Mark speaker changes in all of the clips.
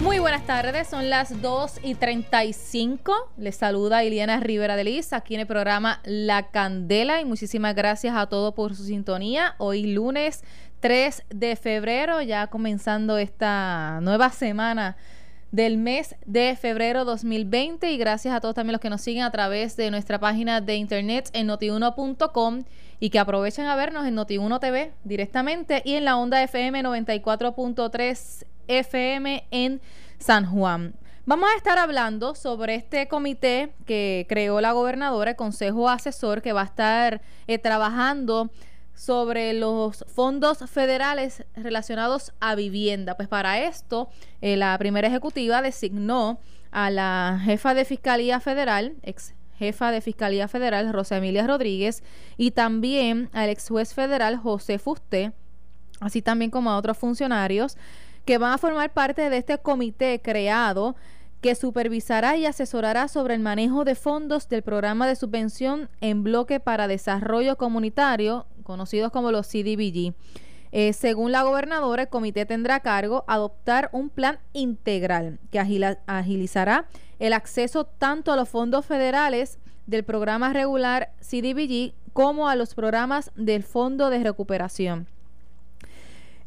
Speaker 1: Muy buenas tardes, son las 2 y 35. Les saluda Iliana Rivera de Liz aquí en el programa La Candela y muchísimas gracias a todos por su sintonía. Hoy lunes 3 de febrero, ya comenzando esta nueva semana del mes de febrero 2020 y gracias a todos también los que nos siguen a través de nuestra página de internet en notiuno.com y que aprovechen a vernos en Noti1 TV directamente y en la onda FM 94.3 FM en San Juan. Vamos a estar hablando sobre este comité que creó la gobernadora, el Consejo Asesor, que va a estar eh, trabajando sobre los fondos federales relacionados a vivienda. Pues para esto, eh, la primera ejecutiva designó a la jefa de Fiscalía Federal, ex jefa de Fiscalía Federal, Rosa Emilia Rodríguez, y también al ex juez federal, José Fuste, así también como a otros funcionarios que van a formar parte de este comité creado que supervisará y asesorará sobre el manejo de fondos del programa de subvención en bloque para desarrollo comunitario, conocidos como los CDBG. Eh, según la gobernadora, el comité tendrá a cargo adoptar un plan integral que agilizará el acceso tanto a los fondos federales del programa regular CDBG como a los programas del Fondo de Recuperación.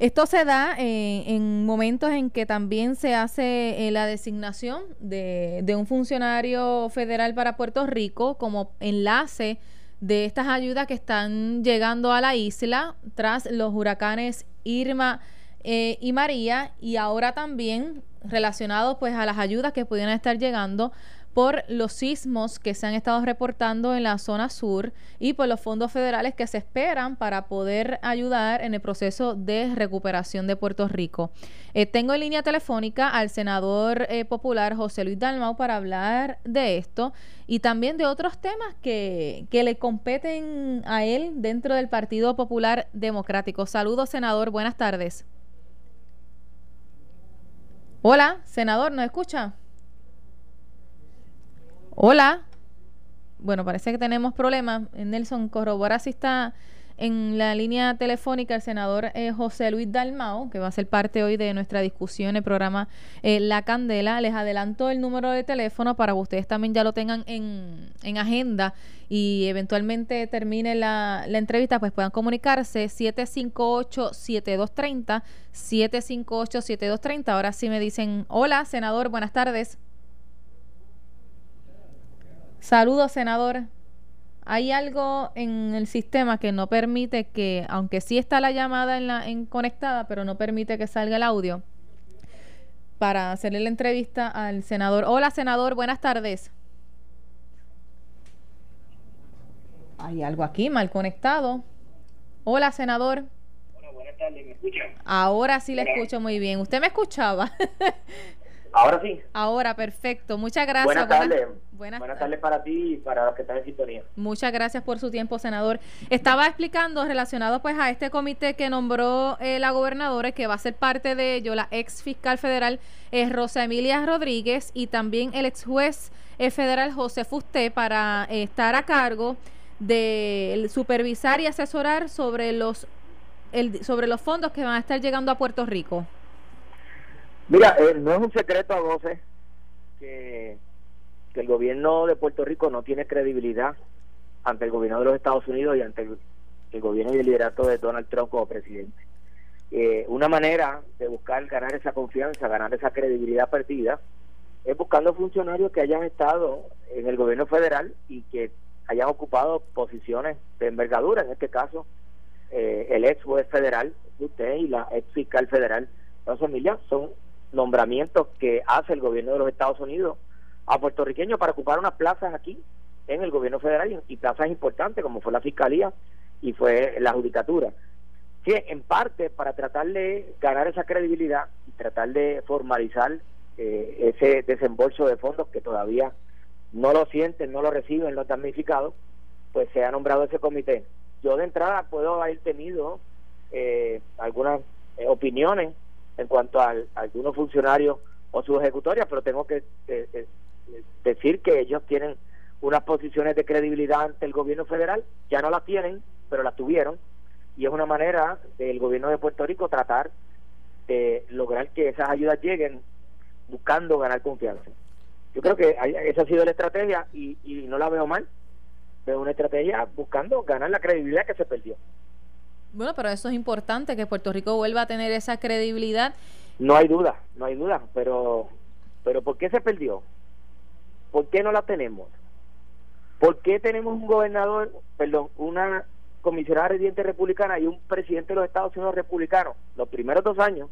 Speaker 1: Esto se da eh, en momentos en que también se hace eh, la designación de, un funcionario federal para Puerto Rico como enlace de estas ayudas que están llegando a la isla tras los huracanes Irma eh, y María y ahora también relacionados pues a las ayudas que pudieran estar llegando por los sismos que se han estado reportando en la zona sur y por los fondos federales que se esperan para poder ayudar en el proceso de recuperación de Puerto Rico. Eh, tengo en línea telefónica al senador eh, popular José Luis Dalmau para hablar de esto y también de otros temas que, que le competen a él dentro del Partido Popular Democrático. Saludos, senador. Buenas tardes. Hola, senador, ¿nos escucha? Hola. Bueno, parece que tenemos problemas. Nelson, corrobora si está en la línea telefónica el senador eh, José Luis Dalmao, que va a ser parte hoy de nuestra discusión en el programa eh, La Candela. Les adelanto el número de teléfono para que ustedes también ya lo tengan en, en agenda y eventualmente termine la, la entrevista, pues puedan comunicarse 758-7230, 758-7230. Ahora sí me dicen, hola, senador, buenas tardes. Saludos, senador. Hay algo en el sistema que no permite que, aunque sí está la llamada en, la, en conectada, pero no permite que salga el audio para hacerle la entrevista al senador. Hola, senador, buenas tardes. Hay algo aquí mal conectado. Hola, senador. Hola, buenas tardes, ¿me escucha? Ahora sí le escucho muy bien. ¿Usted me escuchaba?
Speaker 2: Ahora sí.
Speaker 1: Ahora, perfecto. Muchas gracias.
Speaker 2: Buenas tardes. Buenas, tardes para ti y para los que están en sintonía.
Speaker 1: Muchas gracias por su tiempo, senador. Estaba explicando relacionado pues a este comité que nombró eh, la gobernadora, que va a ser parte de ello, la ex fiscal federal es Rosa Emilia Rodríguez y también el ex juez eh, federal José Fusté para eh, estar a cargo de supervisar y asesorar sobre los el, sobre los fondos que van a estar llegando a Puerto Rico.
Speaker 2: Mira, eh, no es un secreto a voces que, el gobierno de Puerto Rico no tiene credibilidad ante el gobierno de los Estados Unidos y ante el, gobierno y el liderato de Donald Trump como presidente. Eh, una manera de buscar ganar esa confianza, ganar esa credibilidad perdida, es buscando funcionarios que hayan estado en el gobierno federal y que hayan ocupado posiciones de envergadura, en este caso eh, el ex juez federal, usted y la ex fiscal federal, familias son nombramientos que hace el gobierno de los Estados Unidos a puertorriqueños para ocupar unas plazas aquí en el gobierno federal y, plazas importantes como fue la fiscalía y fue la judicatura. Sí, en parte para tratar de ganar esa credibilidad y tratar de formalizar eh, ese desembolso de fondos que todavía no lo sienten, no lo reciben los damnificados, pues se ha nombrado ese comité. Yo de entrada puedo haber tenido eh, algunas eh, opiniones en cuanto a, algunos funcionarios o sus ejecutorias, pero tengo que eh, eh, decir que ellos tienen unas posiciones de credibilidad ante el gobierno federal, ya no las tienen, pero las tuvieron, y es una manera del gobierno de Puerto Rico tratar de lograr que esas ayudas lleguen buscando ganar confianza. Yo creo que esa ha sido la estrategia y, y no la veo mal. Veo una estrategia buscando ganar la credibilidad que se perdió.
Speaker 1: Bueno, pero eso es importante, que Puerto Rico vuelva a tener esa credibilidad.
Speaker 2: No hay duda, no hay duda, pero, pero ¿por qué se perdió? ¿Por qué no la tenemos? ¿Por qué tenemos un gobernador, perdón, una comisionada residente republicana y un presidente de los Estados Unidos republicano los primeros dos años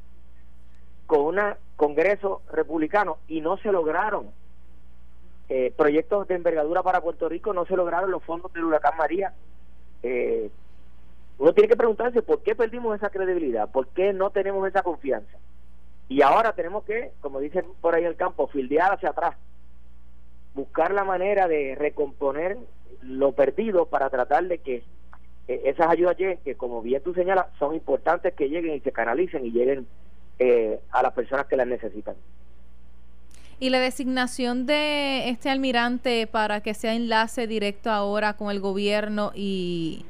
Speaker 2: con un congreso republicano y no se lograron eh, proyectos de envergadura para Puerto Rico, no se lograron los fondos del huracán María. Eh, uno tiene que preguntarse por qué perdimos esa credibilidad, por qué no tenemos esa confianza. Y ahora tenemos que, como dicen por ahí en el campo, fildear hacia atrás, buscar la manera de recomponer lo perdido para tratar de que eh, esas ayudas lleguen, que como bien tú señalas, son importantes que lleguen y se canalicen y lleguen eh, a las personas que las necesitan.
Speaker 1: Y la designación de este almirante para que sea enlace directo ahora con el gobierno y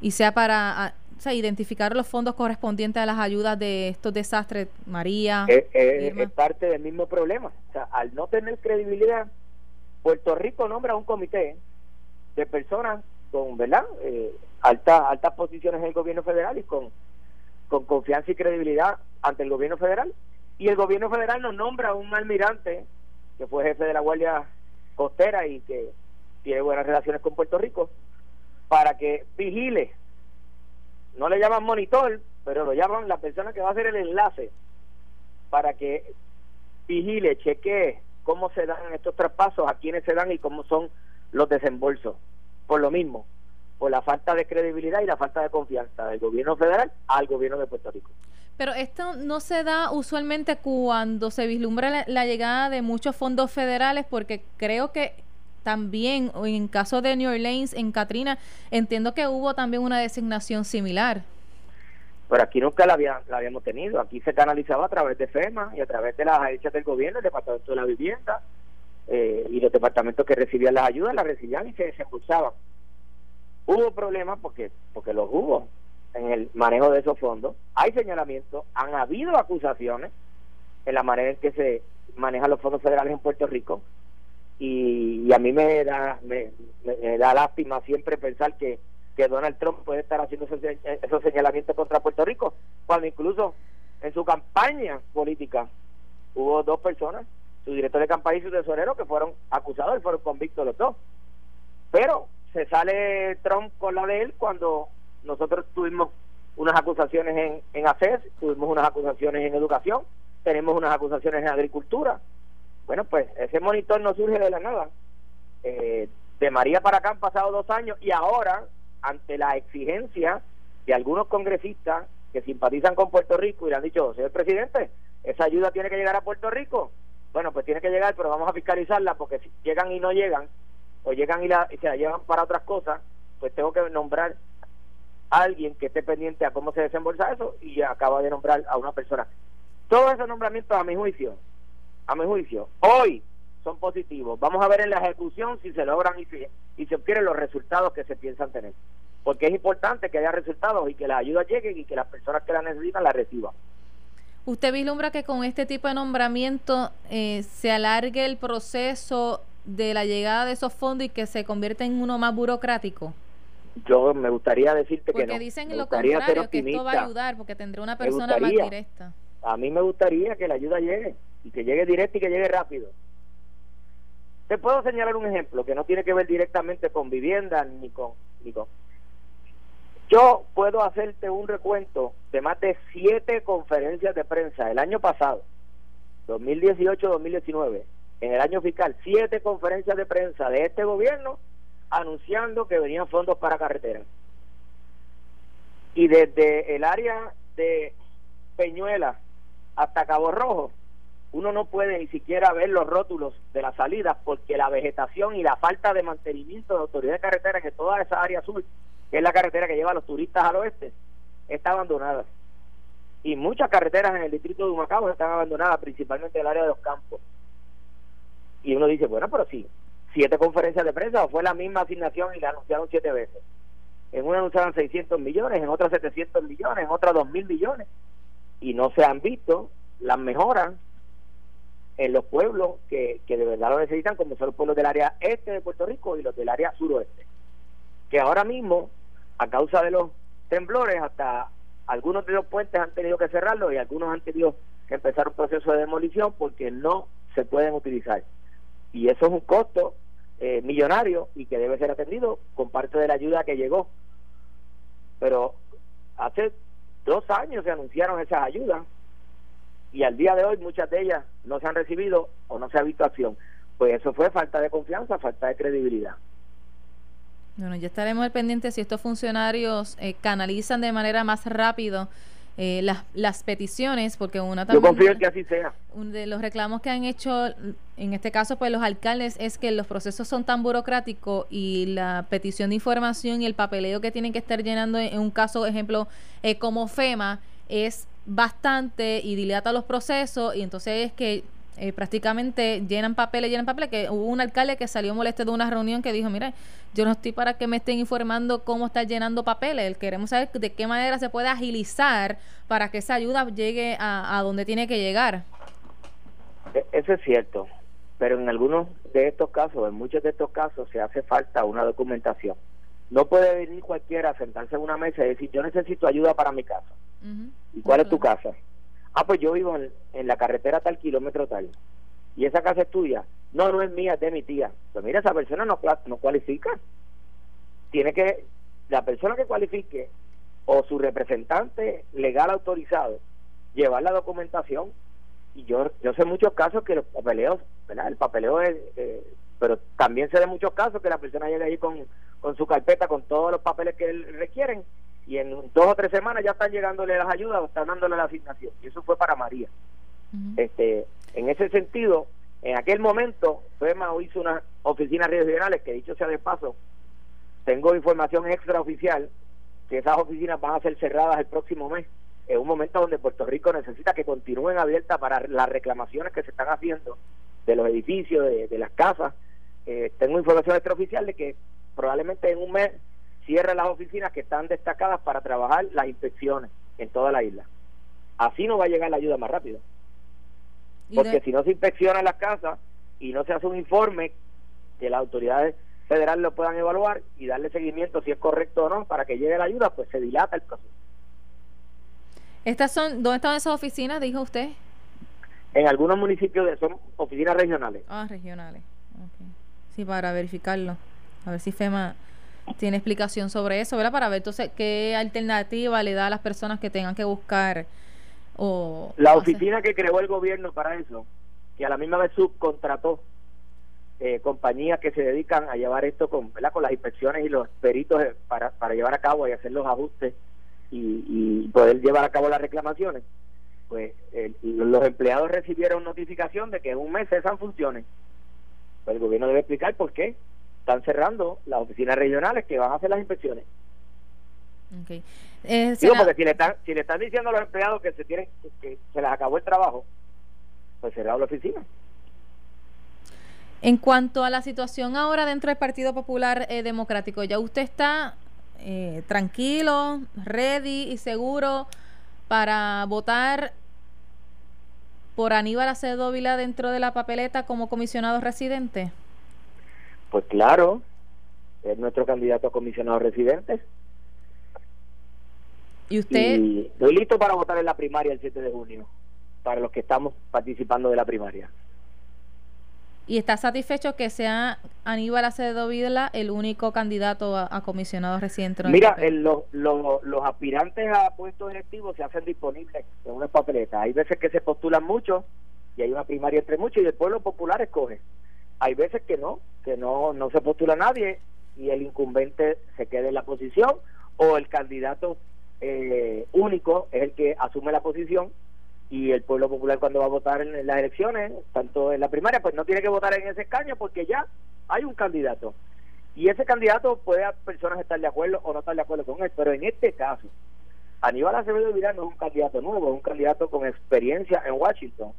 Speaker 1: y sea para identificar los fondos correspondientes a las ayudas de estos desastres, María.
Speaker 2: es parte del mismo problema. O sea, al no tener credibilidad, Puerto Rico nombra un comité de personas con, ¿verdad? Eh, altas altas posiciones en el gobierno federal y con, con confianza y credibilidad ante el gobierno federal. Y el gobierno federal nos nombra un almirante que fue jefe de la Guardia Costera y que tiene buenas relaciones con Puerto Rico para que vigile. No le llaman monitor, pero lo llaman la persona que va a hacer el enlace para que vigile, chequee cómo se dan estos traspasos, a quiénes se dan y cómo son los desembolsos. Por lo mismo, por la falta de credibilidad y la falta de confianza del gobierno federal al gobierno de Puerto Rico.
Speaker 1: Pero esto no se da usualmente cuando se vislumbra la llegada de muchos fondos federales, porque creo que también, en caso de New Orleans, en Katrina, entiendo que hubo también una designación similar.
Speaker 2: Pero aquí nunca la, había, la habíamos tenido. Aquí se canalizaba a través de FEMA y a través de las agencias del gobierno, el Departamento de la Vivienda eh, y los departamentos que recibían las ayudas, las recibían y se desembolsaban. Hubo problemas porque, porque los hubo en el manejo de esos fondos. Hay señalamientos, han habido acusaciones en la manera en que se manejan los fondos federales en Puerto Rico y, a mí me da me, da lástima siempre pensar que, que Donald Trump puede estar haciendo esos, señalamientos contra Puerto Rico cuando incluso en su campaña política hubo dos personas su director de campaña y su tesorero que fueron acusados y fueron convictos los dos pero se sale Trump con la de él cuando nosotros tuvimos unas acusaciones en, en ACES, tuvimos unas acusaciones en educación, tenemos unas acusaciones en agricultura, bueno, pues ese monitor no surge de la nada. Eh, de María para acá han pasado dos años y ahora, ante la exigencia de algunos congresistas que simpatizan con Puerto Rico y le han dicho, señor presidente, esa ayuda tiene que llegar a Puerto Rico. Bueno, pues tiene que llegar, pero vamos a fiscalizarla porque si llegan y no llegan, o llegan y, la, y se la llevan para otras cosas, pues tengo que nombrar a alguien que esté pendiente a cómo se desembolsa eso y acaba de nombrar a una persona. Todos esos nombramientos, a mi juicio, a mi juicio, hoy son positivos. Vamos a ver en la ejecución si se logran y, y se obtienen los resultados que se piensan tener. Porque es importante que haya resultados y que las ayudas lleguen y que las personas que las necesitan las reciban.
Speaker 1: ¿Usted vislumbra que con este tipo de nombramiento eh, se alargue el proceso de la llegada de esos fondos y que se convierta en uno más burocrático?
Speaker 2: Yo me gustaría decirte
Speaker 1: que
Speaker 2: no.
Speaker 1: Porque dicen lo contrario, que esto va a ayudar porque tendrá una persona más directa.
Speaker 2: A mí me gustaría que la ayuda llegue y que llegue directo y que llegue rápido. Te puedo señalar un ejemplo que no tiene que ver directamente con vivienda ni con. Yo puedo hacerte un recuento de más de siete conferencias de prensa el año pasado, 2018-2019, en el año fiscal, siete conferencias de prensa de este gobierno anunciando que venían fondos para carreteras. Y desde el área de Peñuela hasta Cabo Rojo, uno no puede ni siquiera ver los rótulos de las salidas porque la vegetación y la falta de mantenimiento de autoridad de carretera en toda esa área azul, que es la carretera que lleva a los turistas al oeste, está abandonada. Y muchas carreteras en el distrito de Humacao están abandonadas, principalmente el área de los campos. Y uno dice, bueno, pero sí, siete conferencias de prensa o fue la misma asignación y la anunciaron siete veces. En una anunciaron 600 millones, en otra 700 millones, en otra 2 mil millones. Y no se han visto las mejoras en los pueblos que, que de verdad lo necesitan, como son los pueblos del área este de Puerto Rico y los del área suroeste. Que ahora mismo, a causa de los temblores, hasta algunos de los puentes han tenido que cerrarlos y algunos han tenido que empezar un proceso de demolición porque no se pueden utilizar. Y eso es un costo eh, millonario y que debe ser atendido con parte de la ayuda que llegó. Pero hace dos años se anunciaron esas ayudas y al día de hoy muchas de ellas no se han recibido o no se ha visto acción. Pues eso fue falta de confianza, falta de credibilidad.
Speaker 1: Bueno, ya estaremos al pendiente si estos funcionarios eh, canalizan de manera más rápido eh, las, las peticiones, porque una
Speaker 2: también... Yo confío en que así sea.
Speaker 1: Uno de los reclamos que han hecho, en este caso, pues los alcaldes, es que los procesos son tan burocráticos y la petición de información y el papeleo que tienen que estar llenando en un caso, ejemplo, eh, como FEMA, es bastante y dilata los procesos y entonces es que eh, prácticamente llenan papeles, llenan papeles, que hubo un alcalde que salió molesto de una reunión que dijo, mira, yo no estoy para que me estén informando cómo está llenando papeles, queremos saber de qué manera se puede agilizar para que esa ayuda llegue a, a donde tiene que llegar.
Speaker 2: E, eso es cierto, pero en algunos de estos casos, en muchos de estos casos, se hace falta una documentación. No puede venir cualquiera a sentarse en una mesa y decir, yo necesito ayuda para mi casa. ¿Y cuál es tu casa? Ah, pues yo vivo en, la carretera tal kilómetro tal. ¿Y esa casa es tuya? No, no es mía, es de mi tía. Pues mira, esa persona no, no cualifica. Tiene que, la persona que cualifique o su representante legal autorizado, llevar la documentación. Y yo, yo sé muchos casos que los papeleos, ¿verdad? El papeleo es, eh, pero también sé de muchos casos que la persona llega ahí con, con su carpeta, con todos los papeles que requieren y en dos o tres semanas ya están llegándole las ayudas o están dándole la asignación. Y eso fue para María. este En ese sentido, en aquel momento, FEMA hizo unas oficinas regionales que, dicho sea de paso, tengo información extraoficial que esas oficinas van a ser cerradas el próximo mes, en un momento donde Puerto Rico necesita que continúen abiertas para las reclamaciones que se están haciendo de los edificios, de, las casas. Eh, tengo información extraoficial de que probablemente en un mes cierra las oficinas que están destacadas para trabajar las inspecciones en toda la isla. Así no va a llegar la ayuda más rápido. Porque si no se inspecciona las casas y no se hace un informe que las autoridades federales lo puedan evaluar y darle seguimiento si es correcto o no para que llegue la ayuda, pues se dilata el proceso.
Speaker 1: Estas son, ¿Dónde están esas oficinas, dijo usted?
Speaker 2: En algunos municipios de, son oficinas regionales.
Speaker 1: Ah, regionales. Sí, para verificarlo. A ver si FEMA tiene explicación sobre eso, ¿verdad? Para ver entonces qué alternativa le da a las personas que tengan que buscar o...
Speaker 2: La oficina que creó el gobierno para eso, que a la misma vez subcontrató eh, compañías que se dedican a llevar esto con, ¿verdad? con las inspecciones y los peritos eh, para, para llevar a cabo y hacer los ajustes y, poder llevar a cabo las reclamaciones, pues los empleados recibieron notificación de que en un mes cesan funciones. Pues el gobierno debe explicar por qué están cerrando las oficinas regionales que van a hacer las inspecciones.
Speaker 1: Okay.
Speaker 2: Eh, Digo, porque si le, están, si le están diciendo a los empleados que se tienen que se les acabó el trabajo, pues cerrado la oficina.
Speaker 1: En cuanto a la situación ahora dentro del Partido Popular eh, Democrático, ¿ya usted está eh, tranquilo, ready y seguro para votar por Aníbal Acevedo Vila dentro de la papeleta como comisionado residente?
Speaker 2: Pues claro, es nuestro candidato a comisionado residente.
Speaker 1: ¿Y usted?
Speaker 2: estoy listo para votar en la primaria el 7 de junio, para los que estamos participando de la primaria.
Speaker 1: ¿Y está satisfecho que sea Aníbal Acevedo Vidla el único candidato a, comisionado residente?
Speaker 2: Mira, los aspirantes a puestos electivos se hacen disponibles en una papeleta. Hay veces que se postulan mucho y hay una primaria entre muchos y el pueblo popular escoge hay veces que no, que no, no se postula nadie y el incumbente se queda en la posición o el candidato eh, único es el que asume la posición y el pueblo popular cuando va a votar en las elecciones, tanto en la primaria, pues no tiene que votar en ese escaño porque ya hay un candidato. Y ese candidato puede a personas estar de acuerdo o no estar de acuerdo con él, pero en este caso, Aníbal Acevedo Vidal no es un candidato nuevo, es un candidato con experiencia en Washington.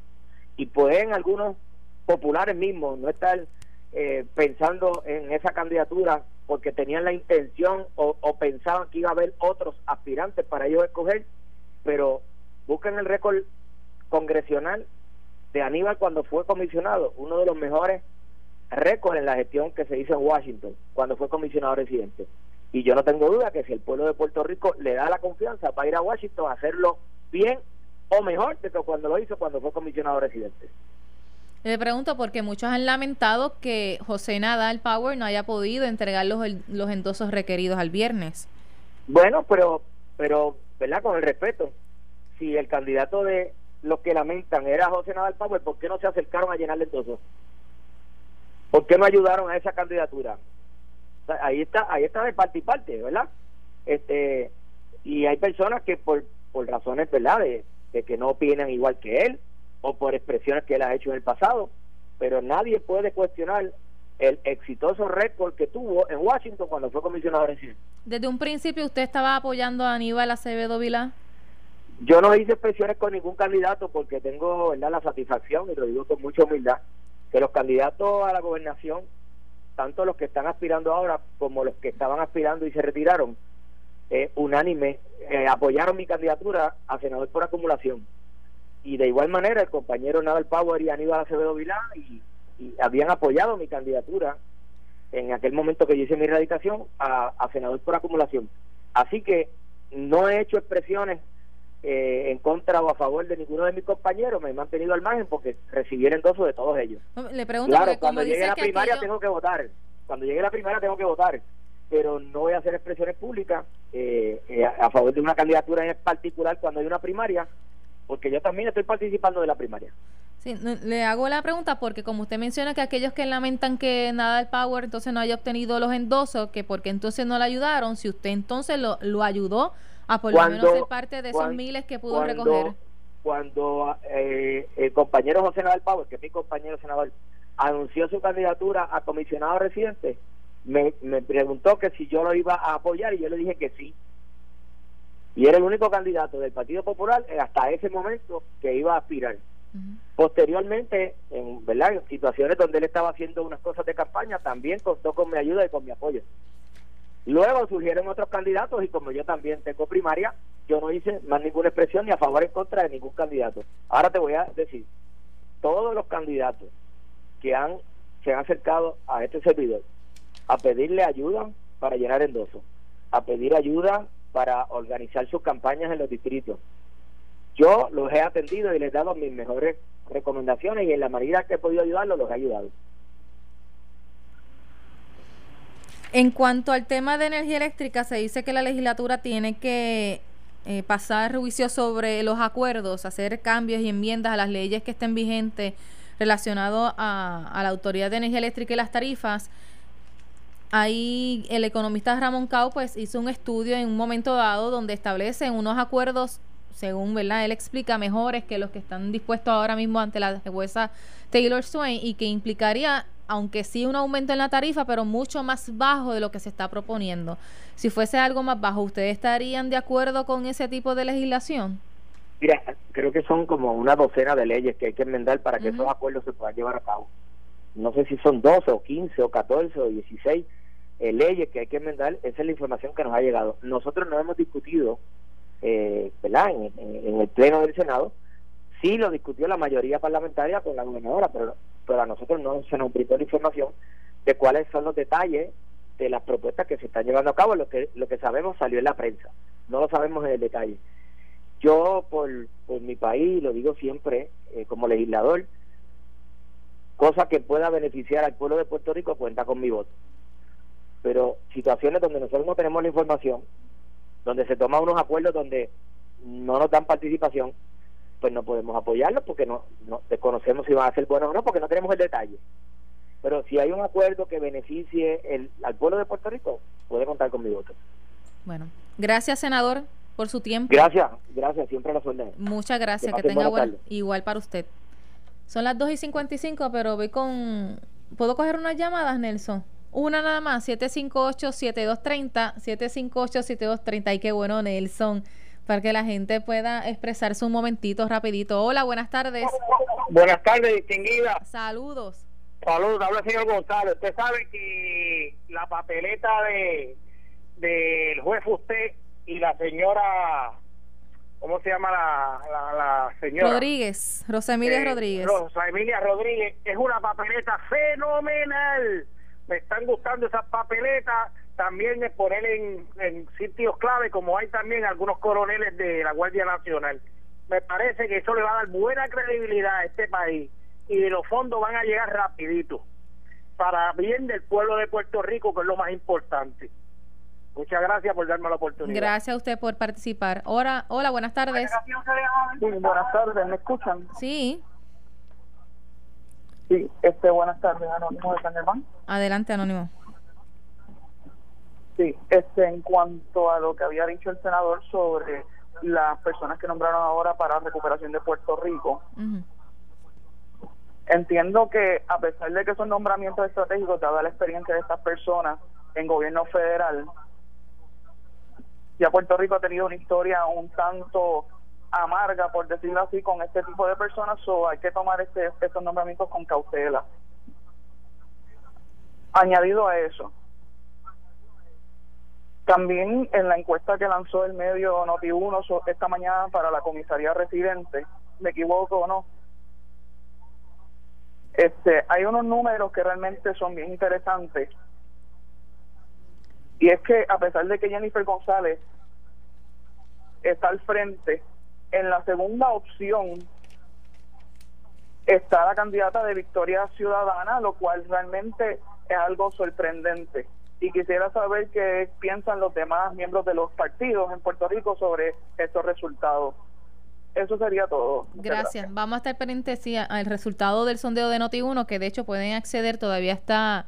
Speaker 2: Y pueden algunos populares mismos no estar eh, pensando en esa candidatura porque tenían la intención o, pensaban que iba a haber otros aspirantes para ellos escoger, pero busquen el récord congresional de Aníbal cuando fue comisionado, uno de los mejores récords en la gestión que se hizo en Washington cuando fue comisionado residente. Y yo no tengo duda que si el pueblo de Puerto Rico le da la confianza para ir a Washington a hacerlo bien o mejor de que cuando lo hizo cuando fue comisionado residente.
Speaker 1: Le pregunto porque muchos han lamentado que José Nadal Power no haya podido entregar los, los endosos requeridos al viernes.
Speaker 2: Bueno, pero, pero, ¿verdad? Con el respeto, si el candidato de los que lamentan era José Nadal Power, ¿por qué no se acercaron a llenarle endosos? ¿Por qué no ayudaron a esa candidatura? ahí está, ahí está de parte y parte, ¿verdad? Este, y hay personas que por, por razones, ¿verdad? De, de que no opinan igual que él o por expresiones que él ha hecho en el pasado, pero nadie puede cuestionar el exitoso récord que tuvo en Washington cuando fue comisionado residente.
Speaker 1: Desde un principio usted estaba apoyando a Aníbal Acevedo Vilá.
Speaker 2: Yo no hice expresiones con ningún candidato porque tengo ¿verdad? la satisfacción, y lo digo con mucha humildad, que los candidatos a la gobernación, tanto los que están aspirando ahora como los que estaban aspirando y se retiraron, eh, unánime eh, apoyaron mi candidatura a senador por acumulación. Y de igual manera el compañero Nadal Power y Aníbal Acevedo Vilá y, habían apoyado mi candidatura en aquel momento que yo hice mi erradicación a, a senador por acumulación. Así que no he hecho expresiones eh, en contra o a favor de ninguno de mis compañeros, me he mantenido al margen porque recibí el endoso de todos ellos.
Speaker 1: Le pregunto
Speaker 2: claro, cuando llegue la primaria tengo que votar. Cuando llegue la primaria tengo que votar, pero no voy a hacer expresiones públicas eh, eh, a favor de una candidatura en particular cuando hay una primaria, porque yo también estoy participando de la primaria.
Speaker 1: Sí, le hago la pregunta porque como usted menciona que aquellos que lamentan que nada del Power entonces no haya obtenido los endosos, que porque entonces no le ayudaron, si usted entonces lo, lo ayudó a por lo menos ser parte de esos miles que pudo recoger.
Speaker 2: Cuando eh, el compañero José Nadal Power, que es mi compañero senador, anunció su candidatura a comisionado residente, me, me preguntó que si yo lo iba a apoyar y yo le dije que sí. Y era el único candidato del Partido Popular hasta ese momento que iba a aspirar. Posteriormente, en, ¿verdad? en situaciones donde él estaba haciendo unas cosas de campaña, también contó con mi ayuda y con mi apoyo. Luego surgieron otros candidatos y como yo también tengo primaria, yo no hice más ninguna expresión ni a favor ni en contra de ningún candidato. Ahora te voy a decir, todos los candidatos que han se han acercado a este servidor a pedirle ayuda para llenar endosos, a pedir ayuda para organizar sus campañas en los distritos. Yo los he atendido y les he dado mis mejores recomendaciones y en la medida que he podido ayudarlos, los he ayudado.
Speaker 1: En cuanto al tema de energía eléctrica, se dice que la legislatura tiene que eh, pasar juicio sobre los acuerdos, hacer cambios y enmiendas a las leyes que estén vigentes relacionados a, la Autoridad de Energía Eléctrica y las tarifas. Ahí el economista Ramón Cao pues hizo un estudio en un momento dado donde establece unos acuerdos según verdad él explica mejores que los que están dispuestos ahora mismo ante la jueza Taylor Swain y que implicaría aunque sí un aumento en la tarifa pero mucho más bajo de lo que se está proponiendo. Si fuese algo más bajo ustedes estarían de acuerdo con ese tipo de legislación
Speaker 2: Mira, creo que son como una docena de leyes que hay que enmendar para que esos acuerdos se puedan llevar a cabo. No sé si son 12 o 15 o 14 o 16, eh, leyes que hay que enmendar, esa es la información que nos ha llegado. Nosotros no hemos discutido, eh, ¿verdad?, en, el Pleno del Senado, sí lo discutió la mayoría parlamentaria con la gobernadora, pero, pero a nosotros no se nos brindó la información de cuáles son los detalles de las propuestas que se están llevando a cabo. Lo que, lo que sabemos salió en la prensa, no lo sabemos en el detalle. Yo, por, por mi país, lo digo siempre eh, como legislador, cosa que pueda beneficiar al pueblo de Puerto Rico cuenta con mi voto pero situaciones donde nosotros no tenemos la información, donde se toman unos acuerdos donde no nos dan participación, pues no podemos apoyarlos porque no, no desconocemos si van a ser buenos o no, porque no tenemos el detalle. Pero si hay un acuerdo que beneficie el, al pueblo de Puerto Rico, puede contar con mi voto.
Speaker 1: Bueno, gracias senador por su tiempo.
Speaker 2: Gracias, gracias, siempre la suerte.
Speaker 1: Muchas gracias, que, tenga buen, igual para usted. Son las 2 y 55, pero voy con... ¿Puedo coger unas llamadas, Nelson? Una nada más, 758-7230, 758-7230. Y qué bueno, Nelson, para que la gente pueda expresarse un momentito rapidito. Hola, buenas tardes.
Speaker 3: Buenas tardes, distinguida.
Speaker 1: Saludos.
Speaker 3: Saludos, habla el señor González. Usted sabe que la papeleta de del juez usted y la señora ¿cómo se llama la, la, señora?
Speaker 1: Rodríguez, Rosa Emilia eh, Rodríguez.
Speaker 3: Rosa Emilia Rodríguez, es una papeleta fenomenal. Me están gustando esas papeletas, también es poner en, en sitios clave, como hay también algunos coroneles de la Guardia Nacional. Me parece que eso le va a dar buena credibilidad a este país y los fondos van a llegar rapidito para bien del pueblo de Puerto Rico, que es lo más importante. Muchas gracias por darme la oportunidad.
Speaker 1: Gracias a usted por participar. Hola, hola buenas tardes.
Speaker 4: buenas tardes, ¿me escuchan?
Speaker 1: Sí.
Speaker 4: Sí, este, buenas tardes, Anónimo de San Germán.
Speaker 1: Adelante, Anónimo.
Speaker 4: Sí, este, en cuanto a lo que había dicho el senador sobre las personas que nombraron ahora para recuperación de Puerto Rico, entiendo que a pesar de que son nombramientos estratégicos, dada la experiencia de estas personas en gobierno federal, ya Puerto Rico ha tenido una historia un tanto amarga, por decirlo así, con este tipo de personas, o hay que tomar este, estos nombramientos con cautela. Añadido a eso, también en la encuesta que lanzó el medio Noti1 esta mañana para la comisaría residente, me equivoco o no, este, hay unos números que realmente son bien interesantes. Y es que a pesar de que Jennifer González está al frente, en la segunda opción está la candidata de Victoria Ciudadana, lo cual realmente es algo sorprendente. Y quisiera saber qué piensan los demás miembros de los partidos en Puerto Rico sobre estos resultados. Eso sería todo.
Speaker 1: Gracias. Vamos a estar pendientes al resultado del sondeo de Noti1, que de hecho pueden acceder, todavía está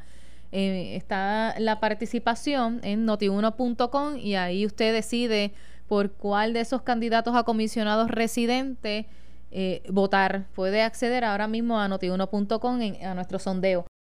Speaker 1: eh, está la participación en notiuno.com y ahí usted decide por cuál de esos candidatos a comisionados residentes eh, votar. Puede acceder ahora mismo a notiuno.com a nuestro sondeo.